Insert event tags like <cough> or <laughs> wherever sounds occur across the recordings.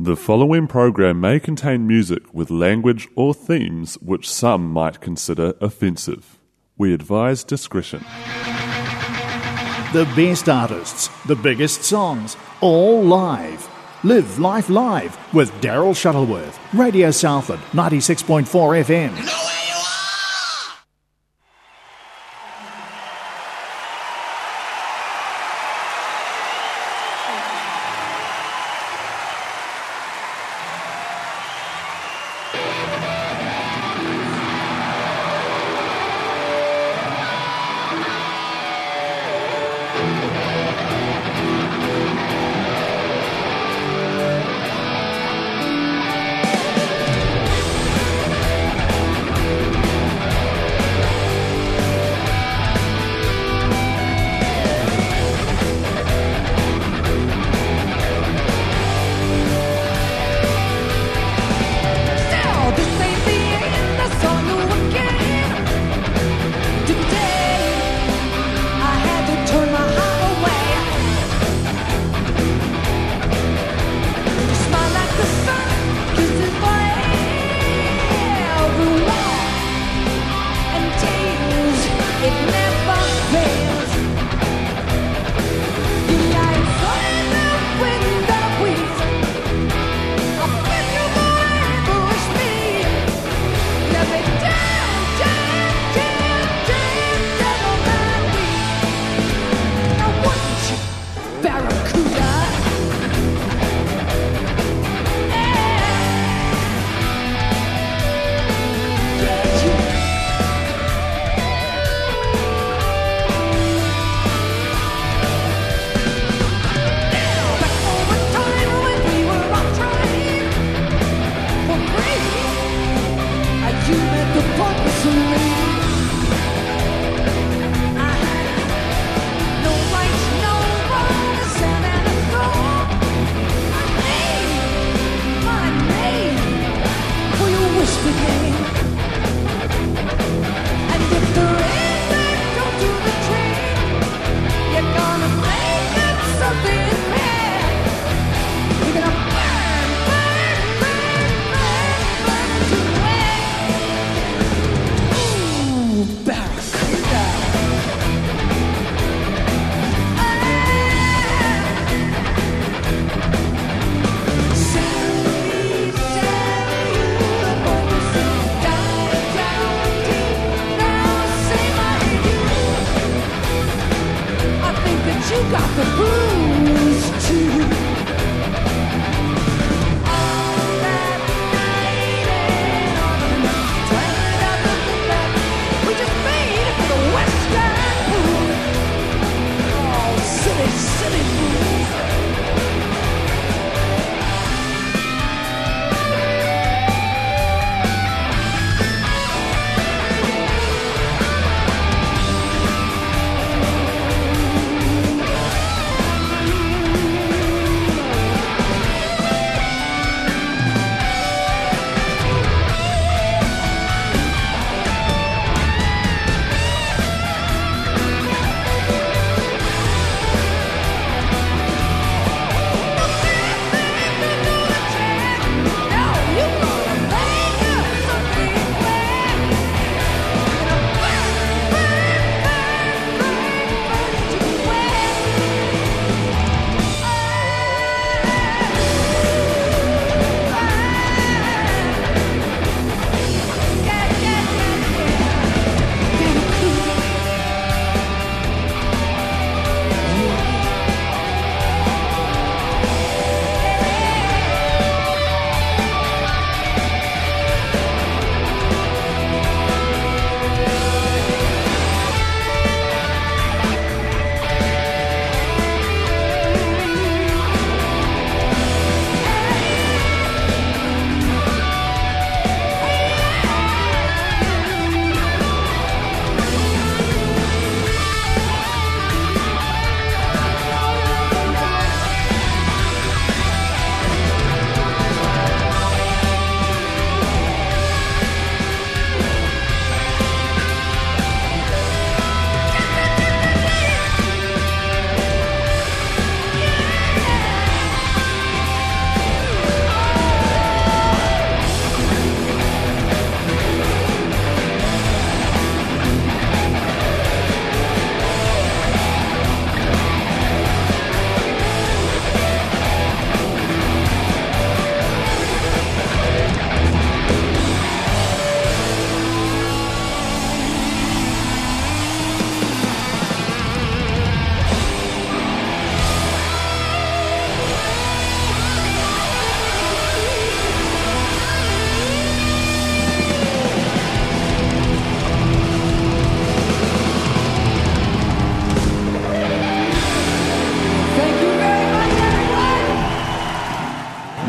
The following program may contain music with language or themes which some might consider offensive. We advise discretion. The best artists, the biggest songs, all live. Live Life Live with Daryl Shuttleworth, Radio Southland, 96.4 FM.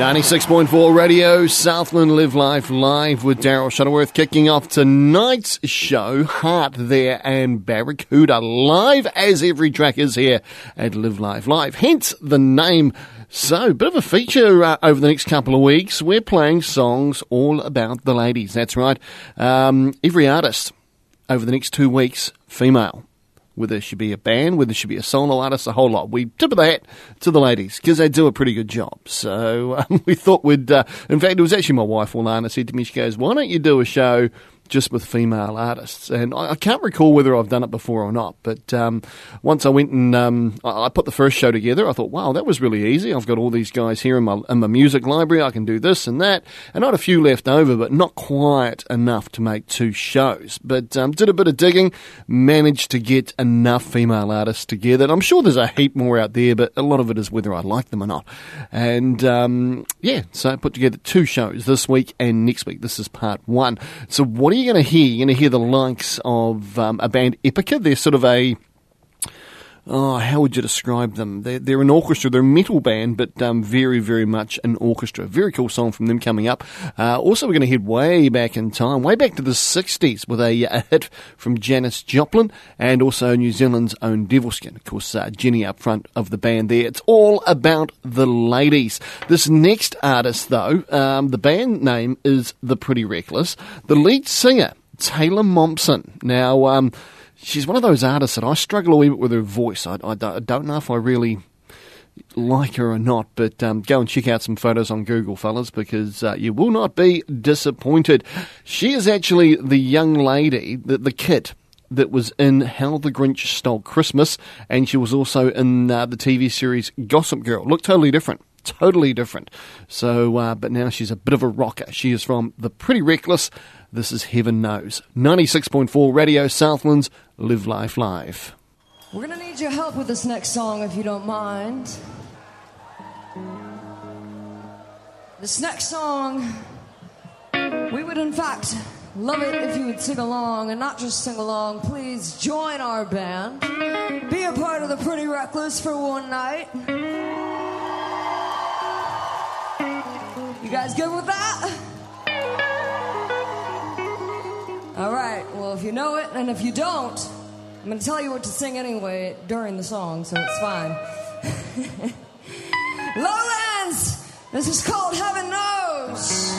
96.4 Radio, Southland Live Life Live with Daryl Shuttleworth kicking off tonight's show, Heart There and Barracuda, live as every track is here at Live Life Live, hence the name. So, bit of a feature uh, over the next couple of weeks. We're playing songs all about the ladies, that's right. Um, every artist over the next two weeks, female whether it should be a band, whether it should be a solo artist, a whole lot. We tip of the hat to the ladies because they do a pretty good job. So <laughs> um, we thought we'd, uh, in fact, it was actually my wife, Alana, said to me, she goes, why don't you do a show just with female artists. And I, I, can't recall whether I've done it before or not, but um, once I went and um, I, I, put the first show together, I thought, wow, that was really easy. I've got all these guys here in my, in my music library. I can do this and that. And I had a few left over, but not quite enough to make two shows. But um, did a bit of digging, managed to get enough female artists together. And I'm sure there's a heap more out there, but a lot of it is whether I like them or not. And um, yeah, so I put together two shows this week and next week. This is part one. So what do you going to hear? You're going to hear the likes of um, a band Epica. They're sort of a oh, how would you describe them? They're, they're an orchestra. They're a metal band, but um, very, very much an orchestra. Very cool song from them coming up. Uh, also, we're going to head way back in time, way back to the 60s with a, a hit from Janis Joplin and also New Zealand's own Devilskin. Of course, uh, Jenny up front of the band there. It's all about the ladies. This next artist, though, um, the band name is The Pretty Reckless. The lead singer, Taylor Momsen. Now, um, she's one of those artists that I struggle a wee bit with her voice. I, I, don't know if I really like her or not, but um, go and check out some photos on Google, fellas, because uh, you will not be disappointed. She is actually the young lady, the, the kid that was in How the Grinch Stole Christmas, and she was also in uh, the TV series Gossip Girl. Looked totally different. Totally different. So, uh, but now she's a bit of a rocker. She is from The Pretty Reckless. This is Heaven Knows. 96.4 Radio Southlands, Live Life Live. We're going to need your help with this next song if you don't mind. This next song, we would in fact love it if you would sing along and not just sing along. Please join our band. Be a part of the Pretty Reckless for one night. You guys good with that? All right, well, if you know it, and if you don't, I'm going to tell you what to sing anyway during the song, so it's fine. <laughs> Lowlands, this is called Heaven Knows.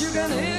You can hear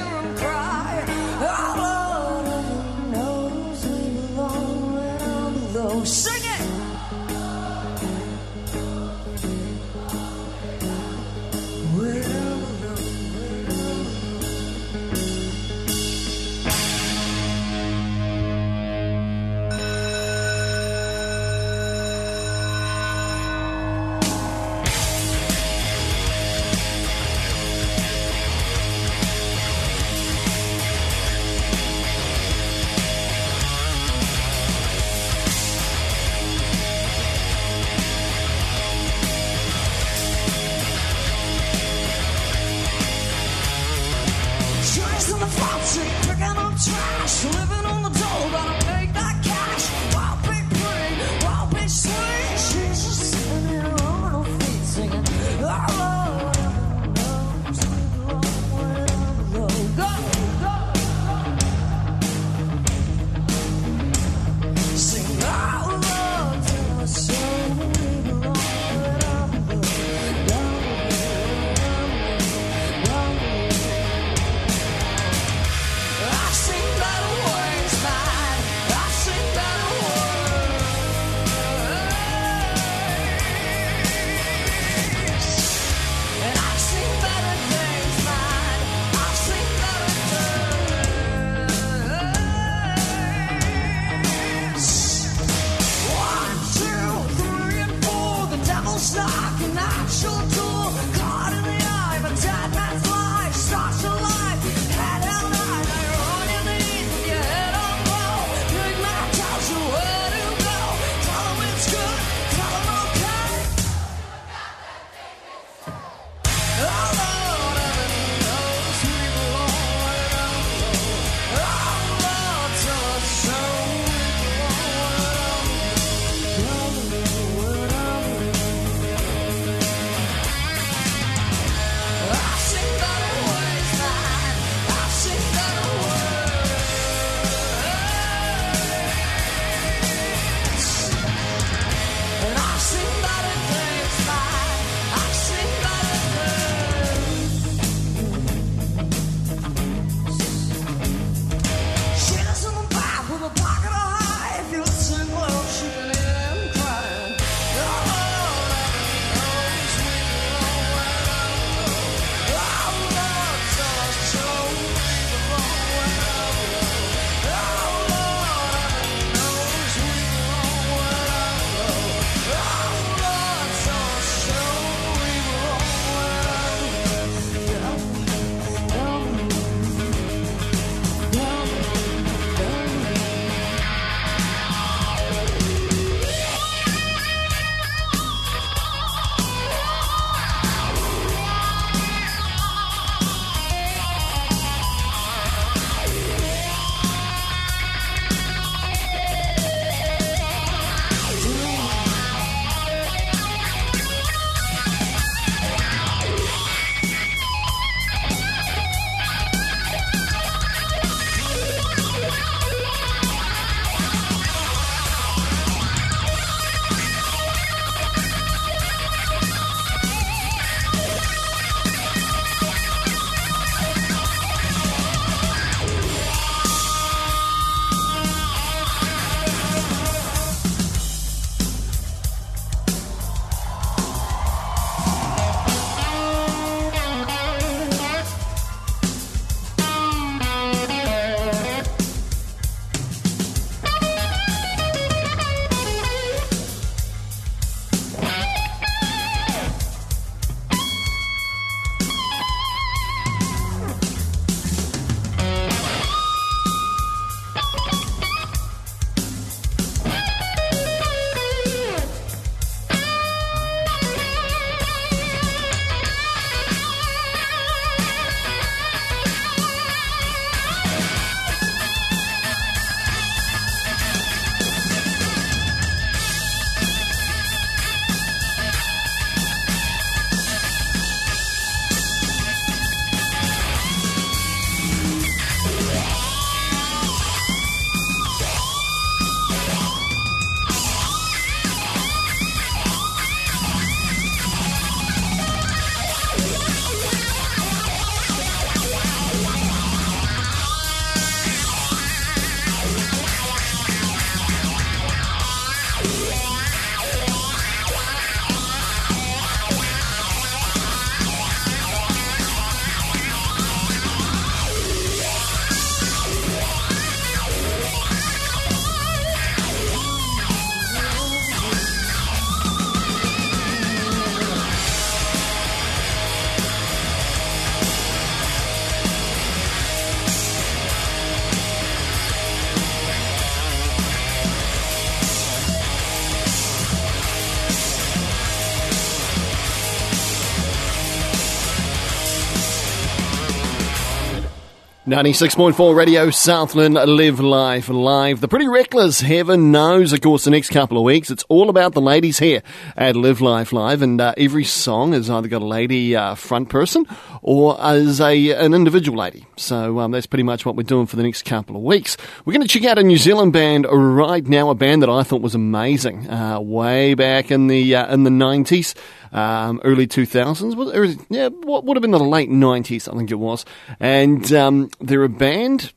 96.4 Radio Southland Live Life Live. The Pretty Reckless, heaven knows, of course, the next couple of weeks. It's all about the ladies here at Live Life Live, and uh, every song has either got a lady uh, front person or as a an individual lady. So um, that's pretty much what we're doing for the next couple of weeks. We're going to check out a New Zealand band right now, a band that I thought was amazing, uh, way back in the uh, in the 90s um, early 2000s. Was, yeah, what would have been the late 90s, I think it was. And um, they're a band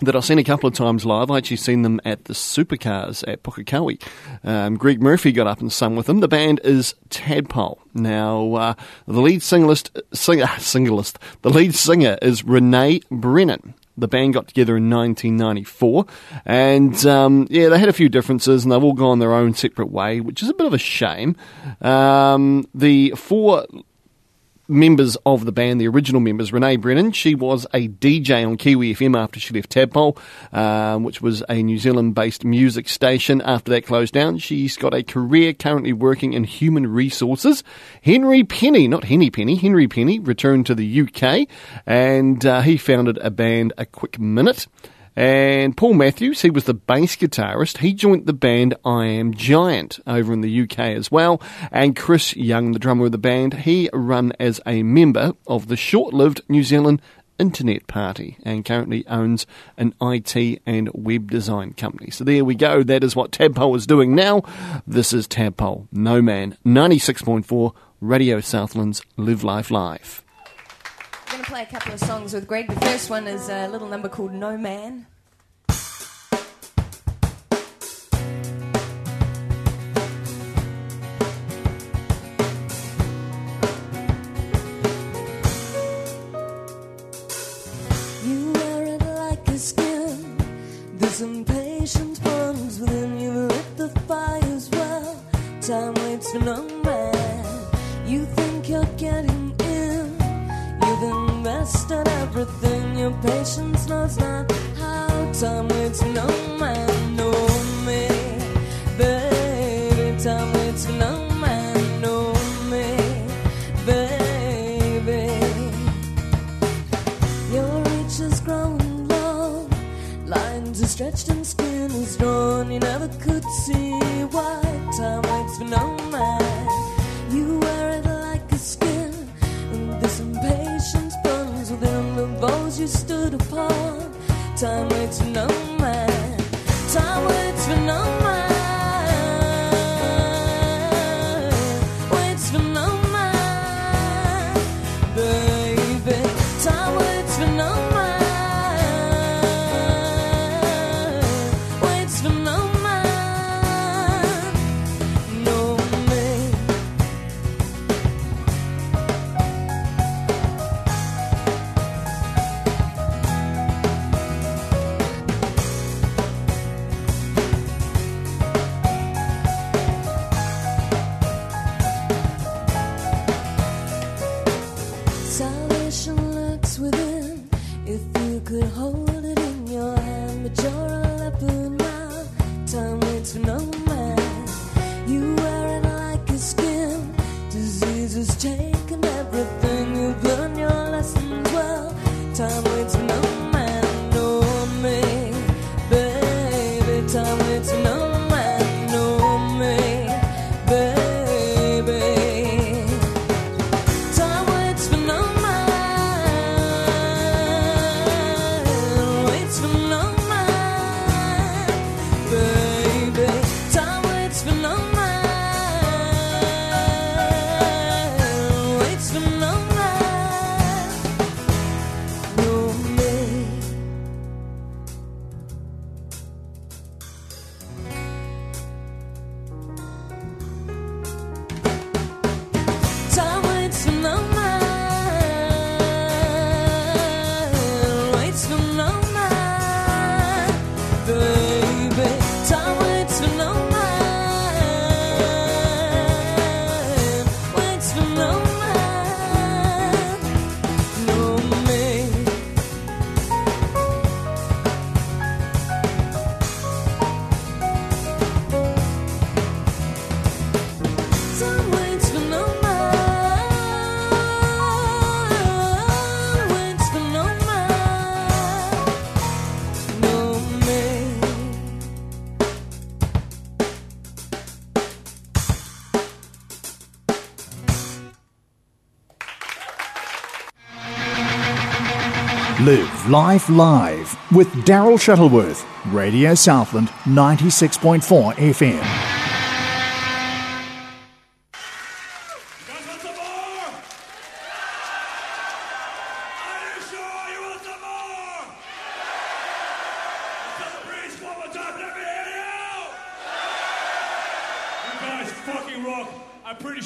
that I've seen a couple of times live. I actually seen them at the Supercars at Pukekohe. Um, Greg Murphy got up and sung with them. The band is Tadpole. Now, uh, the lead singlist, singer, <laughs> singlist, the lead singer is Renee Brennan. The band got together in 1994, and um, yeah, they had a few differences, and they've all gone their own separate way, which is a bit of a shame. Um, the four members of the band, the original members, Renee Brennan, she was a DJ on Kiwi FM after she left Tadpole, um, which was a New Zealand based music station. After that closed down, she's got a career currently working in human resources. Henry Penny, not Henny Penny, Henry Penny returned to the UK and uh, he founded a band, A Quick Minute. And Paul Matthews, he was the bass guitarist. He joined the band I Am Giant over in the UK as well. And Chris Young, the drummer of the band, he run as a member of the short-lived New Zealand Internet Party and currently owns an IT and web design company. So there we go. That is what Tadpole is doing now. This is Tadpole, No Man, 96.4 Radio Southlands Live Life Live. Going to play a couple of songs with Greg. The first one is a little number called No Man. Time waits for Life Live with Daryl Shuttleworth, Radio Southland 96.4 FM. Are you sure you want some more? You guys fucking rock. I'm pretty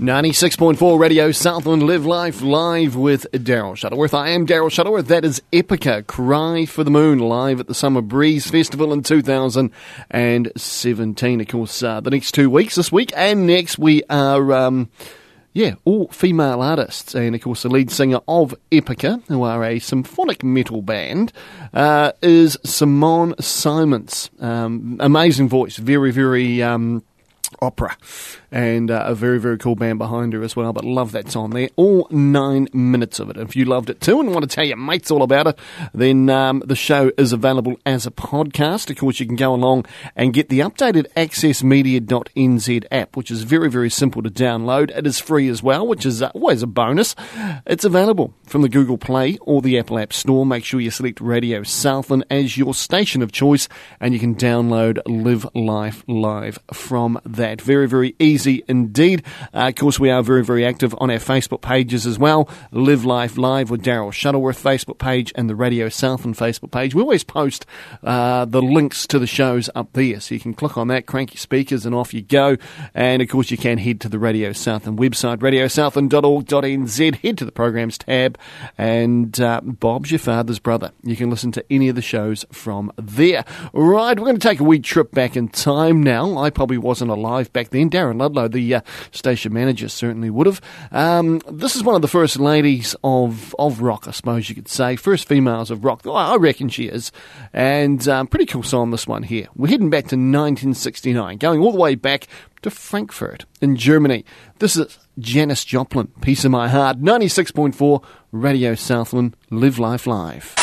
96.4 Radio Southland Live Life live with Daryl Shuttleworth. I am Daryl Shuttleworth. That is Epica Cry for the Moon live at the Summer Breeze Festival in 2017. Of course, uh, the next two weeks, this week and next, we are. Um, yeah, all female artists, and of course, the lead singer of Epica, who are a symphonic metal band, uh, is Simone Simons. Um, amazing voice, very, very um, opera and uh, a very, very cool band behind her as well. But love that song there. All nine minutes of it. If you loved it too and want to tell your mates all about it, then um, the show is available as a podcast. Of course, you can go along and get the updated accessmedia.nz app, which is very, very simple to download. It is free as well, which is uh, always a bonus. It's available from the Google Play or the Apple App Store. Make sure you select Radio Southland as your station of choice and you can download Live Life Live from there that. Very, very easy indeed. Uh, of course, we are very, very active on our Facebook pages as well. Live Life Live with Daryl Shuttleworth Facebook page and the Radio Southland Facebook page. We always post uh, the links to the shows up there, so you can click on that, crank your speakers, and off you go. And of course, you can head to the Radio Southland website, radiosouthland.org.nz. Head to the programs tab, and uh, Bob's your father's brother. You can listen to any of the shows from there. Right, we're going to take a wee trip back in time now. I probably wasn't alive back then. Darren Ludlow, the uh, station manager, certainly would have. Um, this is one of the first ladies of of rock, I suppose you could say. First females of rock. I reckon she is. And um, pretty cool song, this one here. We're heading back to 1969, going all the way back to Frankfurt in Germany. This is Janis Joplin, Piece of My Heart, 96.4 Radio Southland, Live Life Live.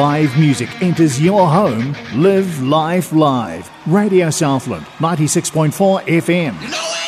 Live music enters your home, live life live. Radio Southland, 96.4 FM. know you are!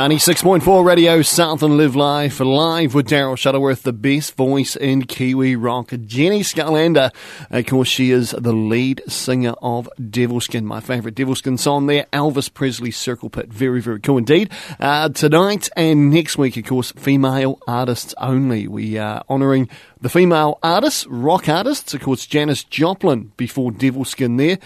96.4 Radio Southland Live Live, live with Daryl Shuttleworth, the best voice in Kiwi rock. Jennie Skulander, of course, she is the lead singer of Devilskin, my favourite Devilskin song there, Elvis Presley Circle Pit. Very, very cool indeed. Uh, tonight and next week, of course, female artists only. We are honouring the female artists, rock artists, of course, Janis Joplin before Devilskin there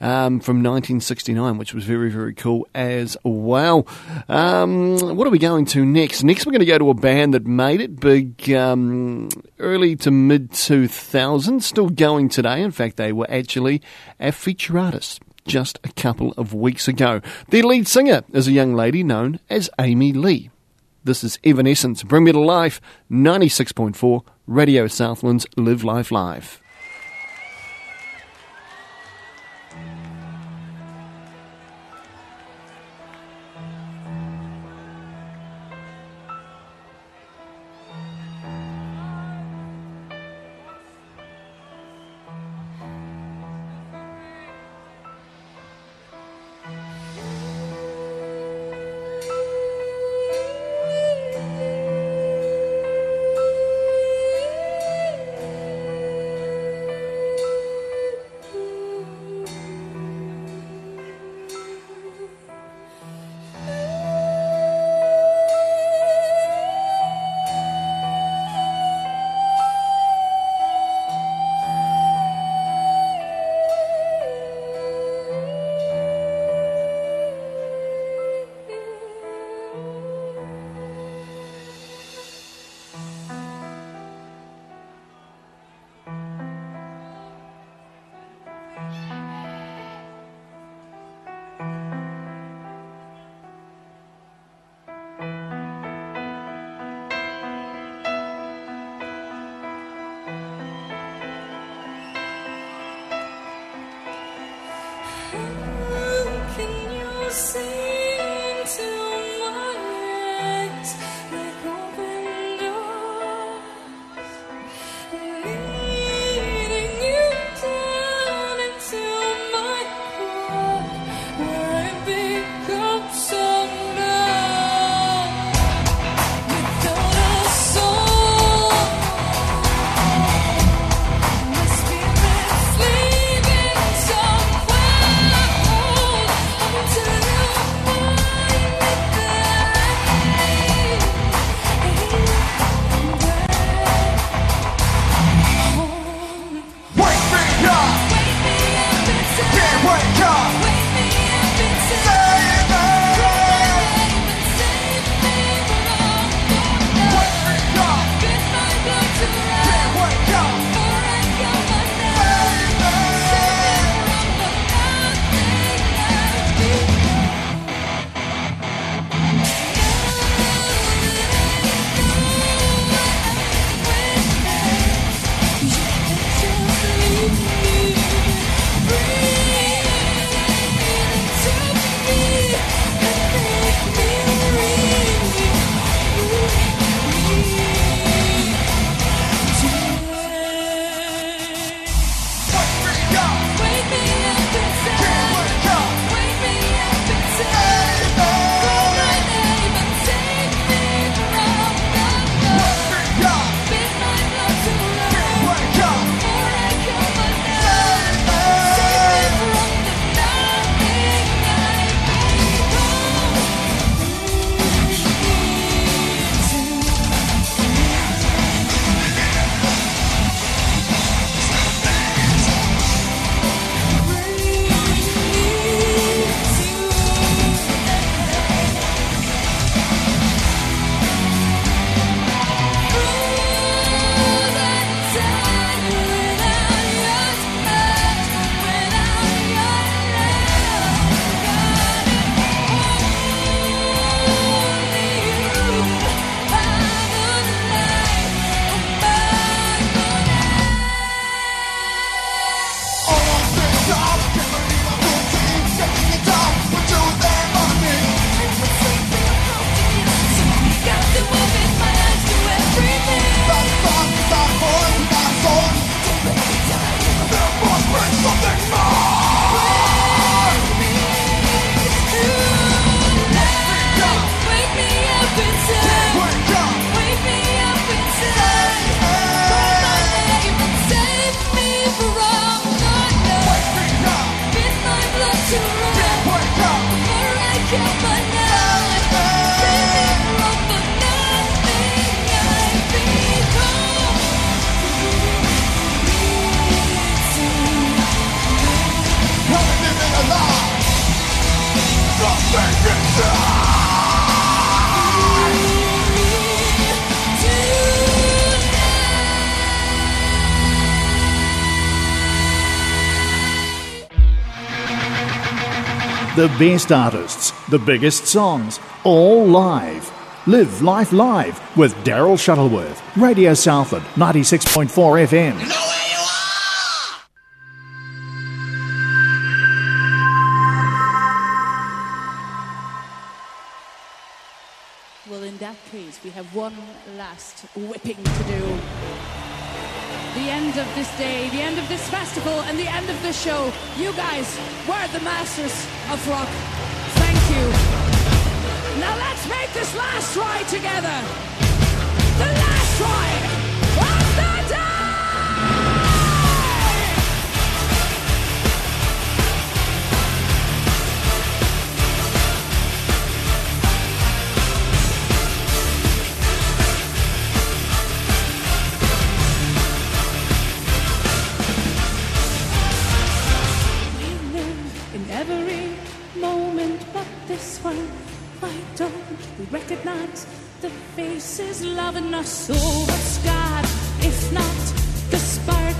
um, from 1969, which was very, very cool as well. Um, what are we going to next? Next, we're going to go to a band that made it big um, early to mid 2000s, still going today. In fact, they were actually a feature artist just a couple of weeks ago. Their lead singer is a young lady known as Amy Lee. This is Evanescence. Bring Me to Life, 96.4 Radio Southlands Live Life Live. The best artists, the biggest songs, all live. Live Life Live with Daryl Shuttleworth, Radio Southland, 96.4 FM. No! we have one last whipping to do the end of this day, the end of this festival, and the end of this show. You guys were the masters of rock. Thank you. Now let's make this last ride together. The last ride. why don't recognize the faces loving us. So what's God if not the spark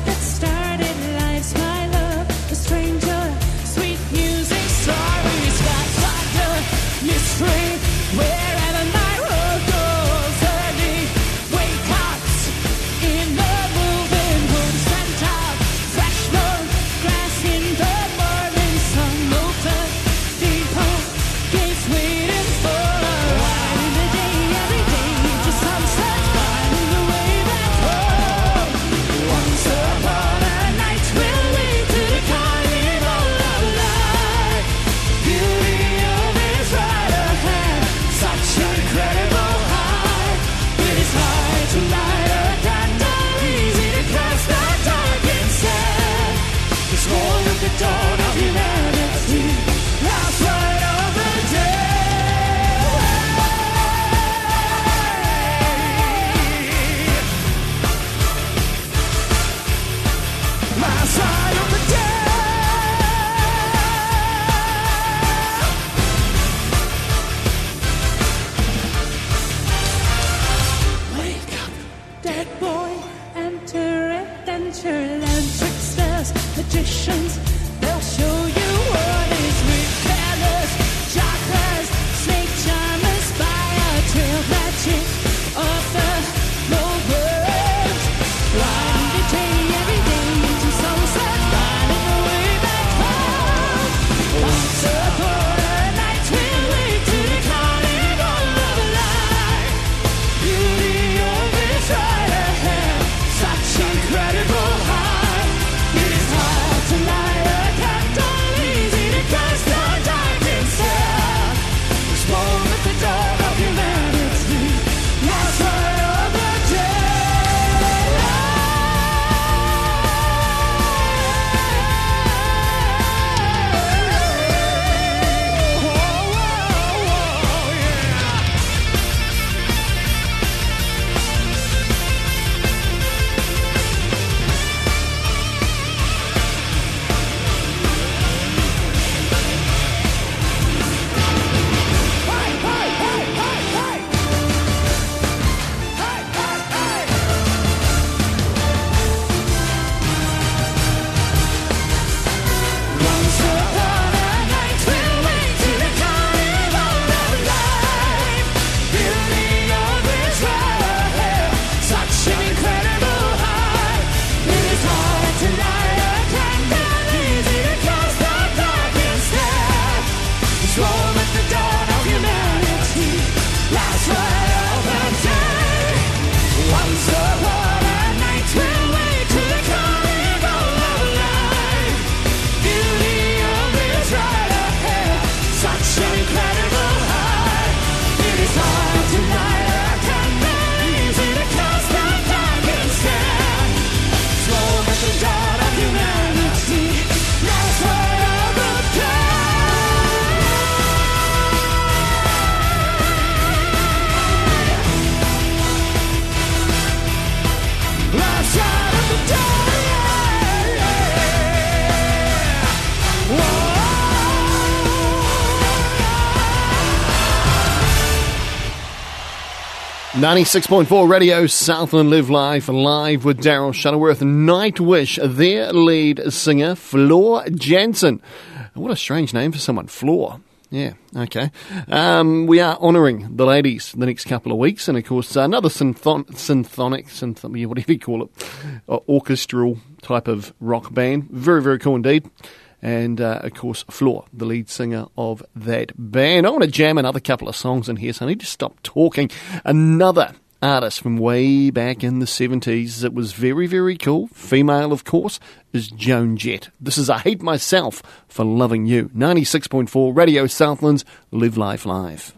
96.4 Radio Southland Live Live, live with Daryl Shuttleworth. Nightwish, their lead singer, Floor Jansen. What a strange name for someone, Floor. Yeah, okay. Um, we are honouring the ladies the next couple of weeks, and of course, another synthon- symphonic, synth- whatever you call it, uh, orchestral type of rock band. Very, very cool indeed and uh, of course Floor, the lead singer of that band. I want to jam another couple of songs in here, so I need to stop talking. Another artist from way back in the 70s that was very, very cool, female of course, is Joan Jett. This is I Hate Myself for Loving You. 96.4 Radio Southlands, Live Life Live.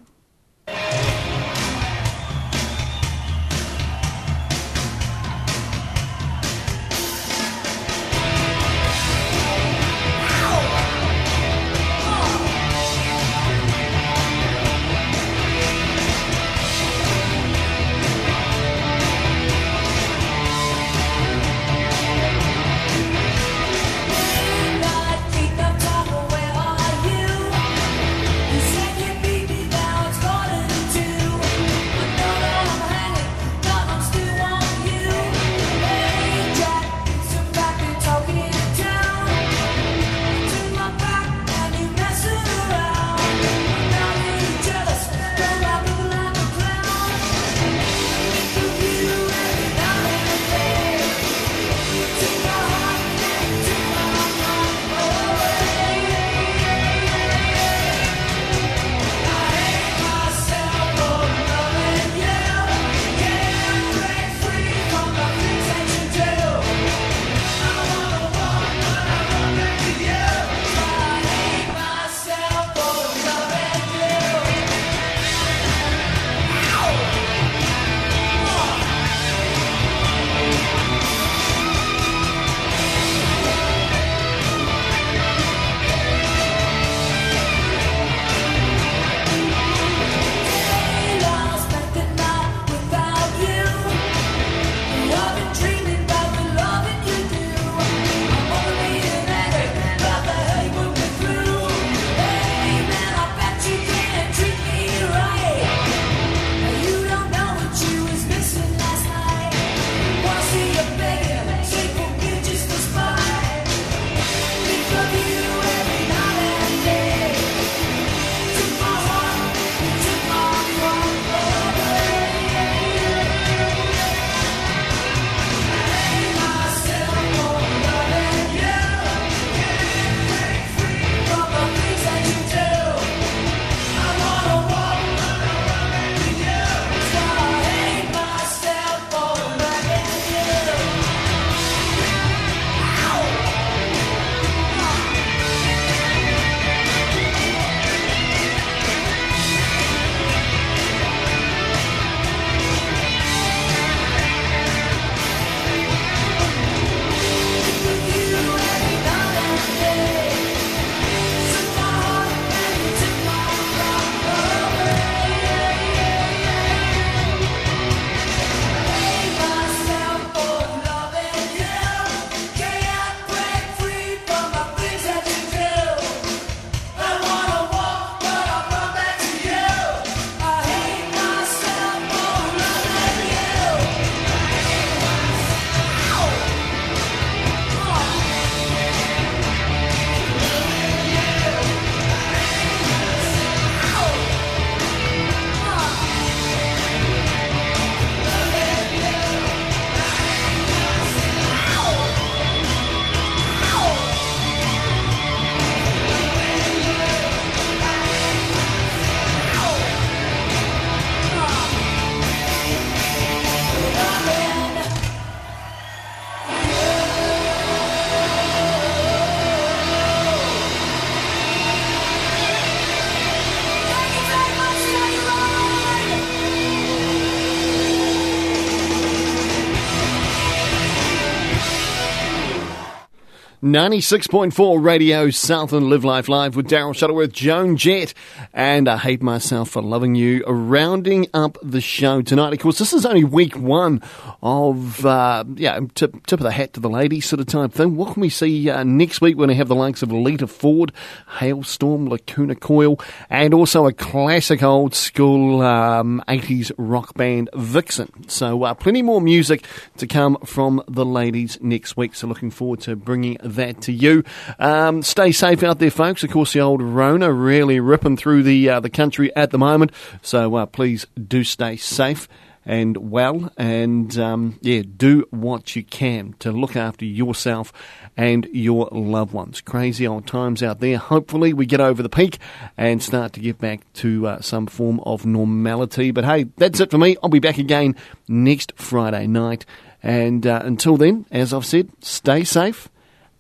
96.4 Radio Southland Live Life Live with Daryl Shuttleworth, Joan Jett, and I Hate Myself for Loving You. Rounding up the show tonight. Of course, this is only week one of, uh, yeah, tip, tip of the hat to the ladies sort of type thing. What can we see uh, next week when we have the likes of Lita Ford, Halestorm, Lacuna Coil, and also a classic old school um, 80s rock band, Vixen. So uh, plenty more music to come from the ladies next week. So looking forward to bringing that to you. Um, stay safe out there, folks. Of course, the old Rona really ripping through the uh, the country at the moment. So uh, please do stay safe and well, and um, yeah, do what you can to look after yourself and your loved ones. Crazy old times out there. Hopefully, we get over the peak and start to get back to uh, some form of normality. But hey, that's it for me. I'll be back again next Friday night. And uh, until then, as I've said, stay safe